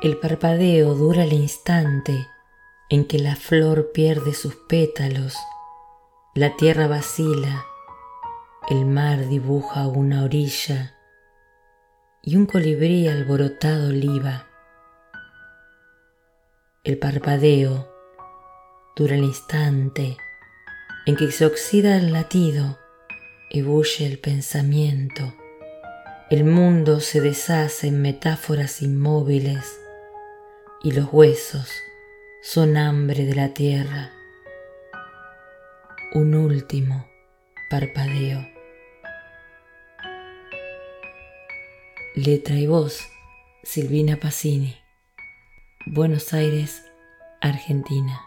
El parpadeo dura el instante en que la flor pierde sus pétalos, la tierra vacila, el mar dibuja una orilla y un colibrí alborotado liba. El parpadeo dura el instante en que se oxida el latido y bulle el pensamiento. El mundo se deshace en metáforas inmóviles y los huesos son hambre de la tierra. Un último parpadeo. Letra y voz, Silvina Pacini. Buenos Aires, Argentina.